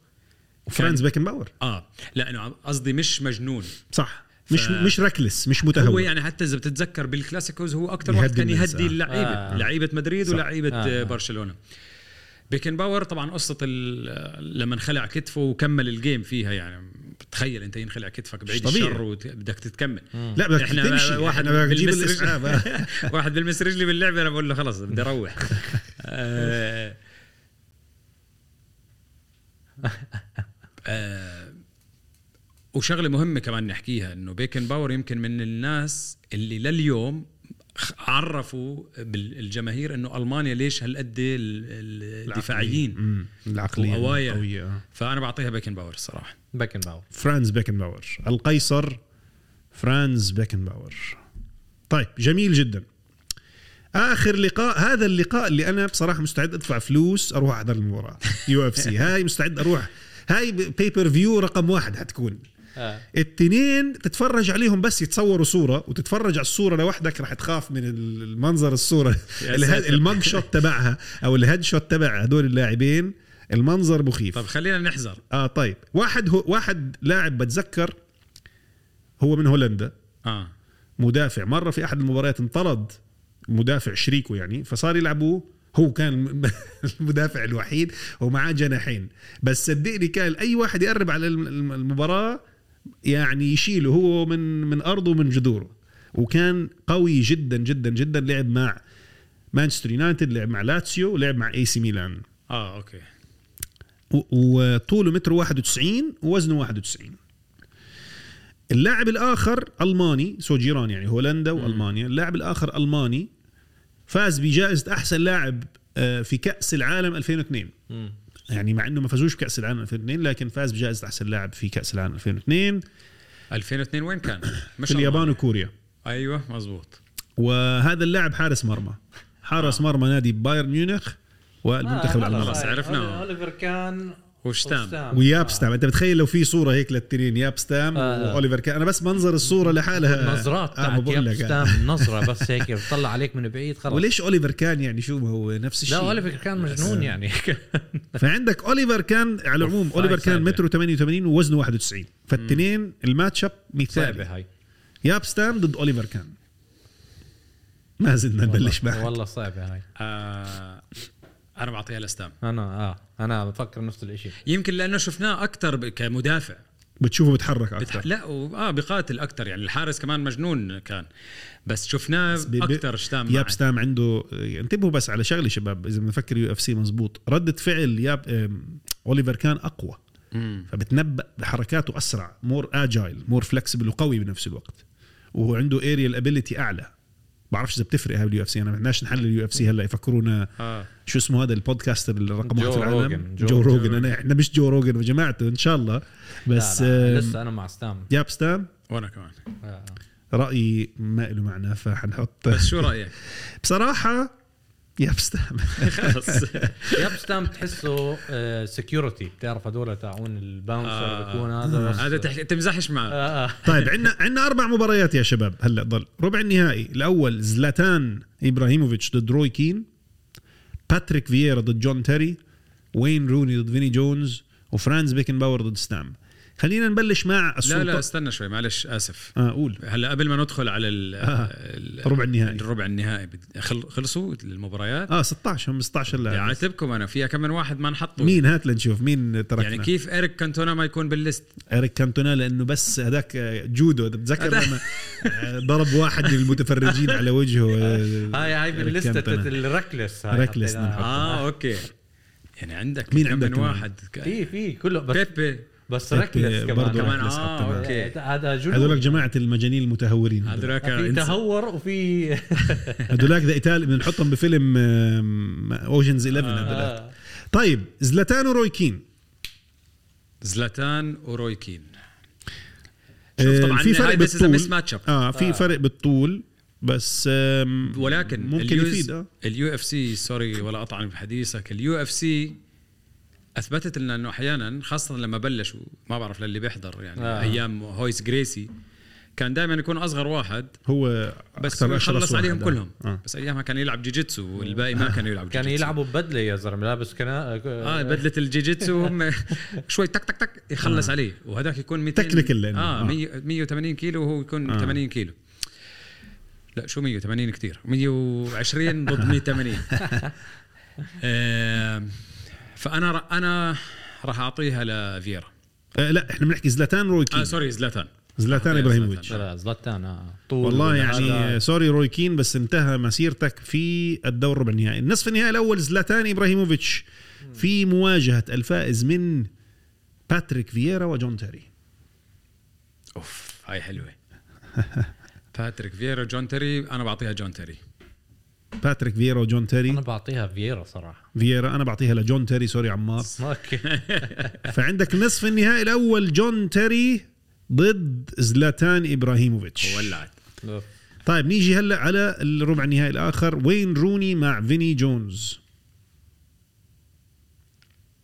فرانز بيكنباور آه. لا انه قصدي مش مجنون. صح. مش ف- مش reckless مش هو متهور يعني حتى إذا بتتذكر بالكلاسيكوز هو أكثر واحد كان يهدي آه. اللعيبه آه. آه. لعيبة مدريد. ولعيبة آه. آه. برشلونة بيكنباور طبعا قصة ال- لما انخلع كتفه وكمل ال game فيها يعني تخيل أنت ينخلع كتفك بعيد طبيعي. الشر وبدك تتكمل لا بدك إحنا تمشي واحد واحد بدك تجيب بلمس رجلي آه. واحد بلمس رجلي باللعبه أنا بقول له خلص بدي أروح آه، آه، وشغلة مهمة كمان نحكيها إنه بيكنباور يمكن من الناس اللي لليوم عرفوا بالجماهير إنه ألمانيا ليش هالقد ال- الدفاعيين. العقلية. قوية. فأنا بعطيها بيكنباور الصراحة. بيكنباور فرانز بيكنباور القيصر فرانز بيكنباور طيب جميل جدا. آخر لقاء هذا اللقاء اللي أنا بصراحة مستعد أدفع فلوس أروح أحضر المباراة. UFC. هاي مستعد أروح. هاي pay-per-view رقم واحد حتكون. آه. التنين تتفرج عليهم بس يتصوروا صورة وتتفرج على الصورة لوحدك راح تخاف من المنظر الصورة. ال mug shot تبعها أو ال head shot تبع هدول اللاعبين المنظر مخيف. طب خلينا نحذر. آه طيب. واحد هو واحد لاعب بتذكر هو من هولندا. آه. مدافع. مرة في أحد المباريات انطرد مدافع شريكه يعني فصار يلعبوا هو كان المدافع الوحيد ومعاه جناحين. بس صدقني كان أي واحد يقرب على الم- الم- المباراة يعني يشيله هو من من أرضه ومن جذوره. وكان قوي جدا جدا جدا لعب مع مانشستر يونايتد لعب مع لاتسيو ولعب مع AC ميلان. آه أوكي. وطوله متر 91 ووزنه 91 اللاعب الآخر ألماني so جيران يعني هولندا وألمانيا. اللاعب الآخر ألماني فاز بجائزة أحسن لاعب آه، في كأس العالم 2002 مم. يعني مع إنه ما فازوش بكاس العالم 2002 لكن فاز بجائزة أحسن لاعب في كأس العالم 2002 2002 وين كان؟ مش في اليابان. وكوريا أيوه مزبوط وهذا اللاعب حارس مرمى حارس مرمى نادي بايرن ميونخ والمنتخب آه، الالماني خلاص عرفنا. أوليفر كان وستام وياب ستام أنت بتخيل لو في صورة هيك للتنين ياب ستام آه. وأوليفر كان. أنا بس منظر الصورة لحالها. النظرات آه، لك. ياب ستام النظرة بس هيك بتطلع عليك من بعيد خلص. وليش أوليفر كان يعني شو هو نفس الشيء؟ لا أوليفر كان مجنون يعني. فعندك أوليفر كان على العموم أوليفر كان. متر 88 ووزنه 91 فالتنين ال match up صعبه مثالي هاي. ياب ستام ضد أوليفر كان. ما زلنا نبلش بعد. والله صعبه هاي. آه أنا بعطيها لستام أنا آه أنا بفكر نفس الشيء يمكن لأنه شفناه أكثر كمدافع. بتشوفه بتحرك بتح... أكثر لا و... آه بقاتل أكثر يعني الحارس كمان مجنون كان. بس شفناه ب- ب- أكثر ستام معي. ياب ستام عنده انتبهوا بس على شغلة شباب إذا بنفكر UFC مزبوط. ردة فعل ياب أوليفر كان أقوى. مم. فبتنبأ بحركاته أسرع more agile more flexible وقوي بنفس الوقت. وهو عنده aerial ability أعلى. بعرفش إذا بتفرق هاي بال UFC. أنا ما بدناش نحلل ال UFC هلأ يفكرونا آه. شو اسمه هذا ال podcaster الرقم واحد في العالم؟ روجان. جو, جو- روجان انا إحنا مش جو روجان وجماعته إن شاء الله. بس لا لا لسه أنا مع ستام. ياب ستام وأنا كمان. آه. رأيي ما له معنى فحنحط. بس شو رأيك؟ بصراحة ياب ستام خلص ياب ستام تحسه security بتعرف هدول تاعون ال bouncer آه. بيكون هذا بس هذا تحكي تمزحش معه. آه آه. طيب عندنا عندنا أربع مباريات يا شباب. هلا ضل. ربع النهائي. الأول زلاتان إبراهيموفيتش ضد روي كين باتريك فييرا ضد جون تيري وين روني ضد فيني جونز وفرانز بيكنباور ضد ستام خلينا نبلش مع السلطة لا لا استنى شوي معلش آسف. آه قول. هلا قبل ما ندخل على ال آه. ال- ربع النهائي. الربع النهائي خلصوا المباريات؟ آه 16 هم 16 لاعب. يعاتبكم أنا فيها كم من واحد ما نحطه مين؟ هات لنشوف مين تركنا. يعني كيف اريك كانتونا ما يكون بال list؟ اريك كانتونا لأنه بس هذاك جودو بتذكر لما ضرب واحد من المتفرجين على وجهه؟ آه، هاي هاي بالليستة. ال reckless هاي. reckless. آه أوكي. يعني عندك مين كم عندك من كمان؟ واحد؟ في في كله بس بيبي. بس هيك reckless كمان. برضو كمان. reckless آه حطيناه. أوكي. هذا جنون هذولك جماعة المجانين المتهورين. هذولاك في إنس- تهور وفي هذولاك ذا ايطالي بنحطهم بفيلم Ocean's 11 هذولاك آه. طيب زلاتان وروي كين. زلاتان وروي كين. آه، شوف طبعا في فرق بالطول. mismatch up آه في فرق بالطول بس ولكن ممكن يفيد آه. ال UFC sorry ولا اطعن بحديثك ال UFC أثبتت لنا إنه أحيانا خاصة لما بلشوا ما بعرف للي بيحضر يعني آه. آه. أيام هويس جريسي كان دائما يكون أصغر واحد هو بس أشرس يخلص عليهم واحد. كلهم آه. بس أيامها كان يلعب جيجيتسو والباقي ما كانوا يلعبوا كان جيجيتسو. يلعبوا ببدله يا زلمة لابس كنا آه بدلة الجيجيتسو هم شوي تك تك تك يخلص عليه وهذاك يكون 200 Technical لأنه. آه آه. 100 180 كيلو وهو يكون آه. 80 كيلو لا شو 180 كثير 120 ضد 180 آه فأنا ر- أنا راح أعطيها لفييرا آه لا إحنا بنحكي زلاتان روي كين. آه sorry زلاتان. زلاتان أعطيها إبراهيموفيتش. زلاتان. لا زلاتان آه. طول والله يعني هذا- sorry روي كين بس انتهى مسيرتك في الدور ربع النهائي. النصف النهائي الأول زلاتان إبراهيموفيتش في مواجهة الفائز من باتريك فييرا وجون تيري. أوف هاي حلوة. باتريك فييرا جون تيري أنا بعطيها جون تيري. باتريك فييرا وجون أنا تيري بعطيها فييرا صراحة. فييرا أنا بعطيها لجون تيري sorry عمار. Okay. فعندك نصف النهائي الأول جون تيري ضد زلاتان إبراهيموفيتش. ولعت. طيب نيجي هلأ على الربع النهائي الآخر وين روني مع فيني جونز؟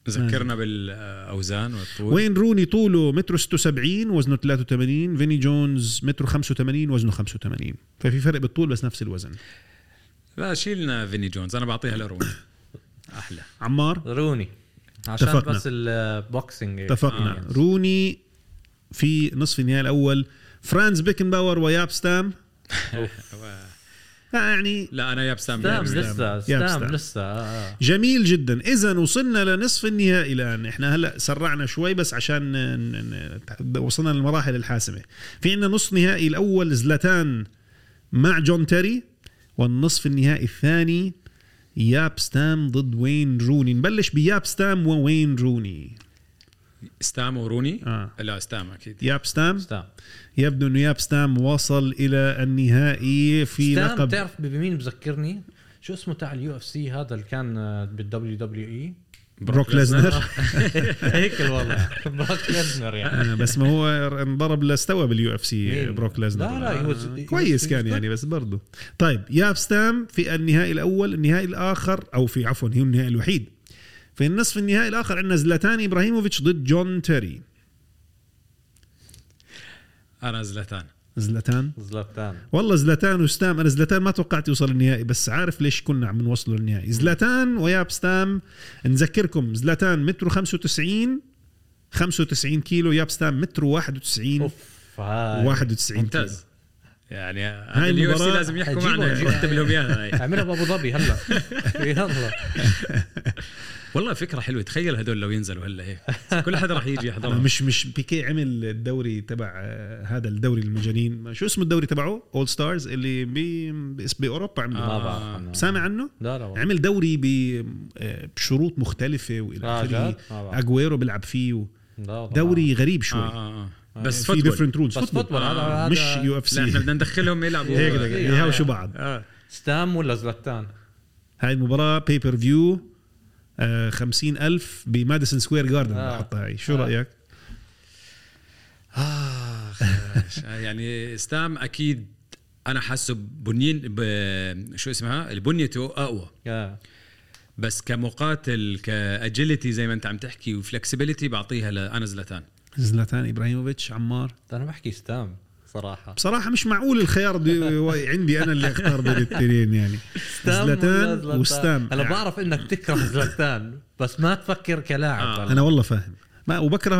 ذكرنا بالأوزان والطول. وين روني طوله؟ متر 76 وزنه 83 فيني جونز متر 85 وزنه 85 ففي فرق بالطول بس نفس الوزن. لا شيلنا فيني جونز أنا بعطيها لروني. أحلى. عمار؟ روني. عشان اتفقنا. بس ال boxing اتفقنا. آه. روني في نصف النهائي الأول. فرانز بيكنباور وياب ستام. آه يعني لا أنا ياب ستام. ستام. لسه ياب ستام ستام. لسه آه. جميل جدا. اذا وصلنا لنصف النهائي الآن. إحنا هلأ سرعنا شوي بس عشان وصلنا للمراحل الحاسمة. في عندنا نصف نهائي الأول زلاتان مع جون تيري. والنصف النهائي الثاني ياب ستام ضد وين روني. نبلش بياب ستام ووين روني. ستام وروني؟ آه. لا ستام أكيد. ياب ستام؟ ستام. يبدو إنه ياب ستام وصل إلى النهائي في ستام لقب بتعرف بمين بذكرني؟ شو اسمه تاع ال UFC هذا اللي كان بال WWE بروك ليزنر. هيك الوضع. بروك ليزنر يعني. آه، بس ما هو انضرب لاستوى بال UFC مين؟ بروك ليزنر. لا، لا، هو كويس كان يعني بس برضه طيب ياب ستام في النهائي الأول النهائي الآخر أو في عفوا هي النهائي الوحيد. في النصف النهائي الآخر عندنا زلاتان إبراهيموفيتش ضد جون تيري. أنا زلاتان زلاتان. زلاتان. والله زلاتان وستام أنا زلاتان ما توقعت يوصل النهائي بس عارف ليش كنا عم نوصله للنهائي زلاتان وياب ستام نذكركم زلاتان متر 95 95 كيلو ياب ستام متر 91 أوف هاي. 91 كيلو. ممتاز. يعني هاي ال UFC لازم يحكوا معنا نكتب لهم اياها هاي. أعملها بأبو ظبي هلا. يلا. والله فكرة حلوة. تخيل هدول لو ينزلوا هلا هيك كل حدا راح يجي يحضرها مش مش بيكيه عمل الدوري تبع آه، هذا الدوري المجانين. شو اسمه الدوري تبعه؟ all stars اللي بأوروبا عمله آه. سامع عنه؟ لا لا والله. عمل دوري آه، بشروط مختلفة وإلى آه، آخره. بعرف. اجويرو بيلعب فيه. دوري غريب شوي. آه آه آه. بس في different rules بس football. هذا مش UF لا إحنا C بدنا ندخلهم يلعبوا. هيك آه. إيه، يهاوشوا آه. بعض. ستام ولا زلاتان؟ هاي المباراة pay-per-view خمسين ألف بماديسون سكوير جاردن آه. بحطها هاي شو آه. رأيك؟ آه يعني ستام أكيد أنا حاسه بنين ب... شو اسمها بنيته أقوى آه. بس كمقاتل كأجيلتي زي ما أنت عم تحكي وفلكسبيليتي بعطيها لأنا زلتان زلاتان إبراهيموفيتش عمار أنا بحكي ستام صراحة. بصراحة مش معقول الخيار دي عندي أنا اللي أختار بين الاثنين يعني. زلاتان وستام. أنا بعرف إنك تكره زلاتان بس ما تفكر كلاعب آه. أنا والله فاهم. ما وبكره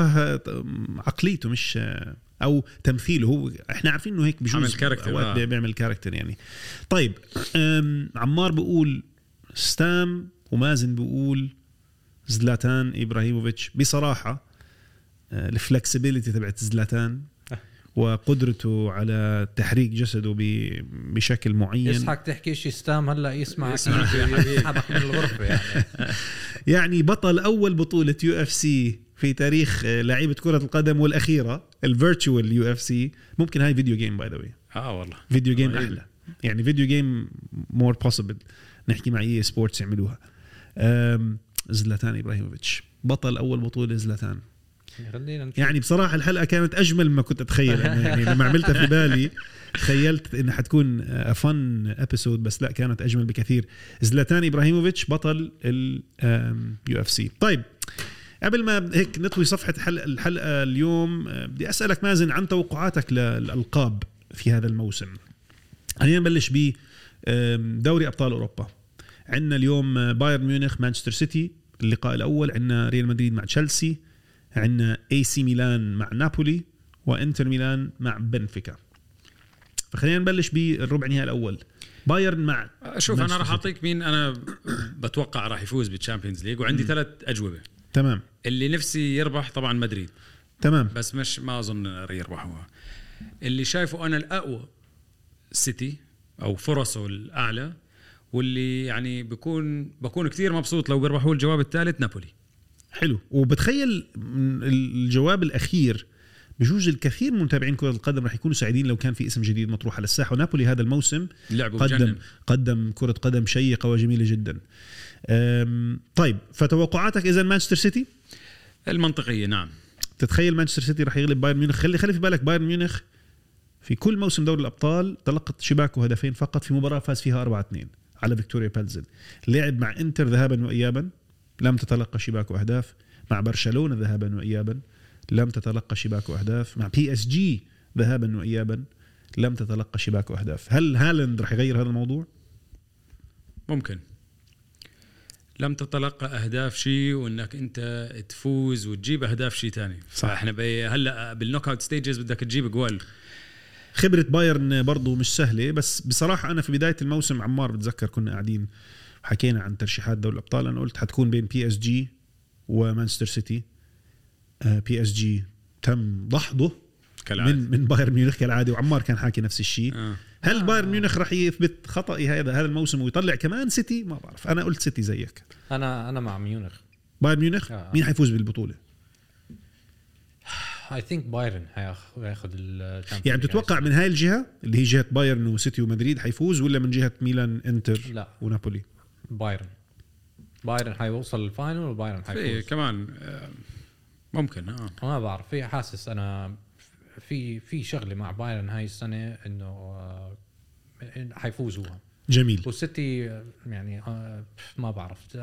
عقليته مش أو تمثيله. هو إحنا عارفين إنه هيك بجوز عمل character، آه. بيعمل character يعني. طيب عمار بيقول ستام ومازن بيقول زلاتان إبراهيموفيتش. بصراحة آه، ال flexibility تبعت زلاتان وقدرته على تحريك جسده بشكل معين. يضحك تحكي شيء ستام هلا يسمع يسمعك. يسحبك من الغرفة يعني. يعني بطل أول بطولة UFC في تاريخ آه، لعيبة كرة القدم والأخيرة ال virtual UFC. ممكن هاي video game by the way آه والله. video game. أحلى. يعني video game more possible نحكي مع EA Sports يعملوها. زلاتان إبراهيموفيتش. بطل أول بطولة زلاتان. خلينا نشوف. يعني بصراحة الحلقة كانت أجمل مما كنت أتخيل. يعني لما عملتها في بالي تخيلت إنها حتكون fun episode بس لا كانت أجمل بكثير. زلاتان إبراهيموفيتش بطل اليو إف سي. طيب قبل ما هيك نطوي صفحة الحلقة, الحلقة اليوم آه، بدي أسألك مازن عن توقعاتك للألقاب في هذا الموسم. خلينا نبلش ب دوري أبطال أوروبا. عندنا اليوم آه، بايرن ميونخ مانشستر سيتي اللقاء الأول. عندنا ريال مدريد مع تشيلسي. عندنا AC ميلان مع نابولي وانتر ميلان مع بنفيكا. فخلينا نبلش بالربع نهائي الأول. بايرن مع شوف أنا راح أعطيك مين أنا بتوقع راح يفوز بال Champions League وعندي ثلاث أجوبة. تمام. اللي نفسي يربح طبعا مدريد. تمام. بس مش ما أظن يربحوها. اللي شايفه أنا الأقوى سيتي أو فرصه الأعلى واللي يعني بكون بكون كثير مبسوط لو بيربحوا الجواب الثالث نابولي. حلو. وبتخيل الجواب الأخير بجوز الكثير من متابعين كرة القدم رح يكونوا سعيدين لو كان في اسم جديد مطروح على الساحة. ونابولي هذا الموسم لعبوا قدم بجنن. قدم كرة قدم شيقة وجميلة جدا. طيب فتوقعاتك اذا مانشستر سيتي؟ المنطقية نعم. تتخيل مانشستر سيتي رح يغلب بايرن ميونخ؟ خلي خلي في بالك بايرن ميونخ في كل موسم دوري الأبطال تلقت شباكه هدفين فقط في مباراة فاز فيها 4 2 على فيكتوريا بلزن لعب مع إنتر ذهابا وايابا. لم تتلقى شباكه أهداف مع برشلونة ذهابا وايابا. لم تتلقى شباكه أهداف مع PSG ذهابا وايابا. لم تتلقى شباكه أهداف. هل هالاند رح يغير هذا الموضوع؟ ممكن. لم تتلقى أهداف شيء وإنك أنت تفوز وتجيب أهداف شيء ثاني فاحنا بي- هلأ بال knockout stages بدك تجيب جوال. خبرة بايرن برضو مش سهلة بس بصراحة أنا في بداية الموسم عمار بتذكر كنا قاعدين حكينا عن ترشيحات دوري الأبطال أنا قلت حتكون بين بي اس جي ومانشستر سيتي. بي اس جي تم دحضه كالعادة. من من بايرن ميونخ كالعادة وعمار كان حاكي نفس الشيء. آه. هل بايرن ميونخ رح يثبت خطأي هذا هذا الموسم ويطلع كمان سيتي؟ ما بعرف. أنا قلت سيتي زيك. أنا أنا مع ميونخ. بايرن ميونخ؟ آه. مين حيفوز بالبطولة؟ I think بايرن هياخ- هياخذ ال يعني بتتوقع من هاي الجهة اللي هي جهة بايرن وسيتي ومدريد حيفوز ولا من جهة ميلان إنتر لا. ونابولي؟ بايرن. بايرن حيوصل ال final وبايرن في حيفوز؟ كمان آه، ممكن آه. ما بعرف في حاسس أنا في في شغلة مع بايرن هاي السنة إنه آه، حيفوز هو. جميل. والسيتي آه، يعني ما بعرف.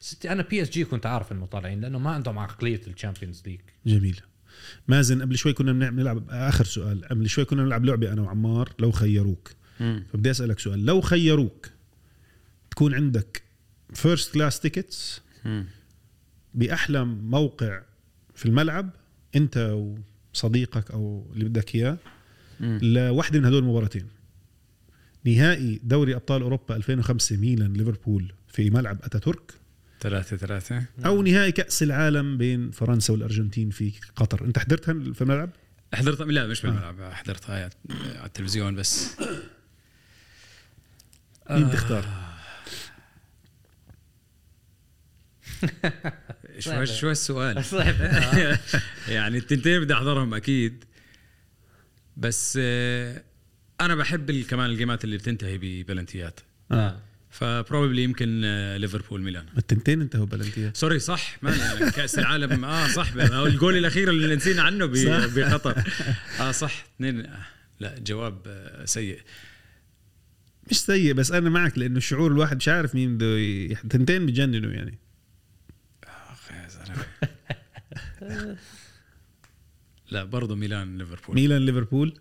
سيتي أنا بي إس جي كنت عارف إنه طالعين لأنه ما عندهم عقلية ال Champions League. جميل. مازن قبل شوي كنا بنلعب نلعب آخر سؤال قبل شوي كنا نلعب لعبة أنا وعمار لو خيروك. مم. فبدي أسألك سؤال لو خيروك تكون عندك first class tickets. بأحلى موقع في الملعب أنت وصديقك أو اللي بدك إياه. لوحدة من هدول المباراتين. نهائي دوري أبطال أوروبا 2005 ميلان ليفربول في ملعب أتاتورك. ثلاثة ثلاثة. أو نهائي كأس العالم بين فرنسا والأرجنتين في قطر. أنت حضرتها في الملعب؟ حضرتها لا مش بالملعب حضرتها على على التلفزيون بس. مين تختار شو شو السؤال. صعب يعني التنتين بدي أحضرهم أكيد. بس آه، أنا بحب كمان الجيمات اللي بتنتهي ببلنتيات. آه. ف probably يمكن آه، ليفربول ميلان التنتين انتهوا بلنتيات sorry صح. ما يعني كأس العالم. آه صح. الجول الأخير اللي نسينا عنه. بقطر. آه صح. اثنين آه، لا جواب سيء. مش سيء بس أنا معك لأنه الشعور الواحد مش عارف مين بده تنتين بجننوا يعني. لا برضه ميلان ليفربول. ميلان ليفربول.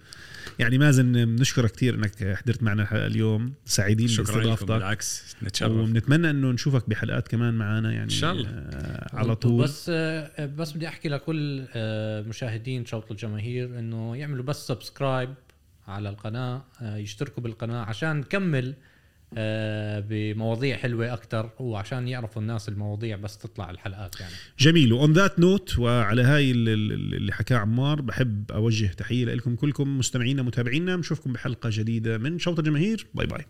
يعني مازن بنشكرك كثير إنك حضرت معنا الحلقة اليوم. سعيدين باستضافتك. بالعكس نتشرف. وبنتمنى إنه نشوفك بحلقات كمان معنا يعني إن شاء الله. آه على طول. بس آه، بس بدي أحكي لكل آه، مشاهدين شوط الجماهير إنه يعملوا بس سبسكرايب على القناة يشتركوا بالقناة عشان نكمل بمواضيع حلوة أكثر وعشان يعرفوا الناس المواضيع بس تطلع الحلقات يعني. جميل. و on that note وعلى هاي ال- ال- اللي حكاه عمار بحب أوجه تحية لكم كلكم مستمعينا متابعينا بنشوفكم بحلقة جديدة من شوط الجماهير bye bye.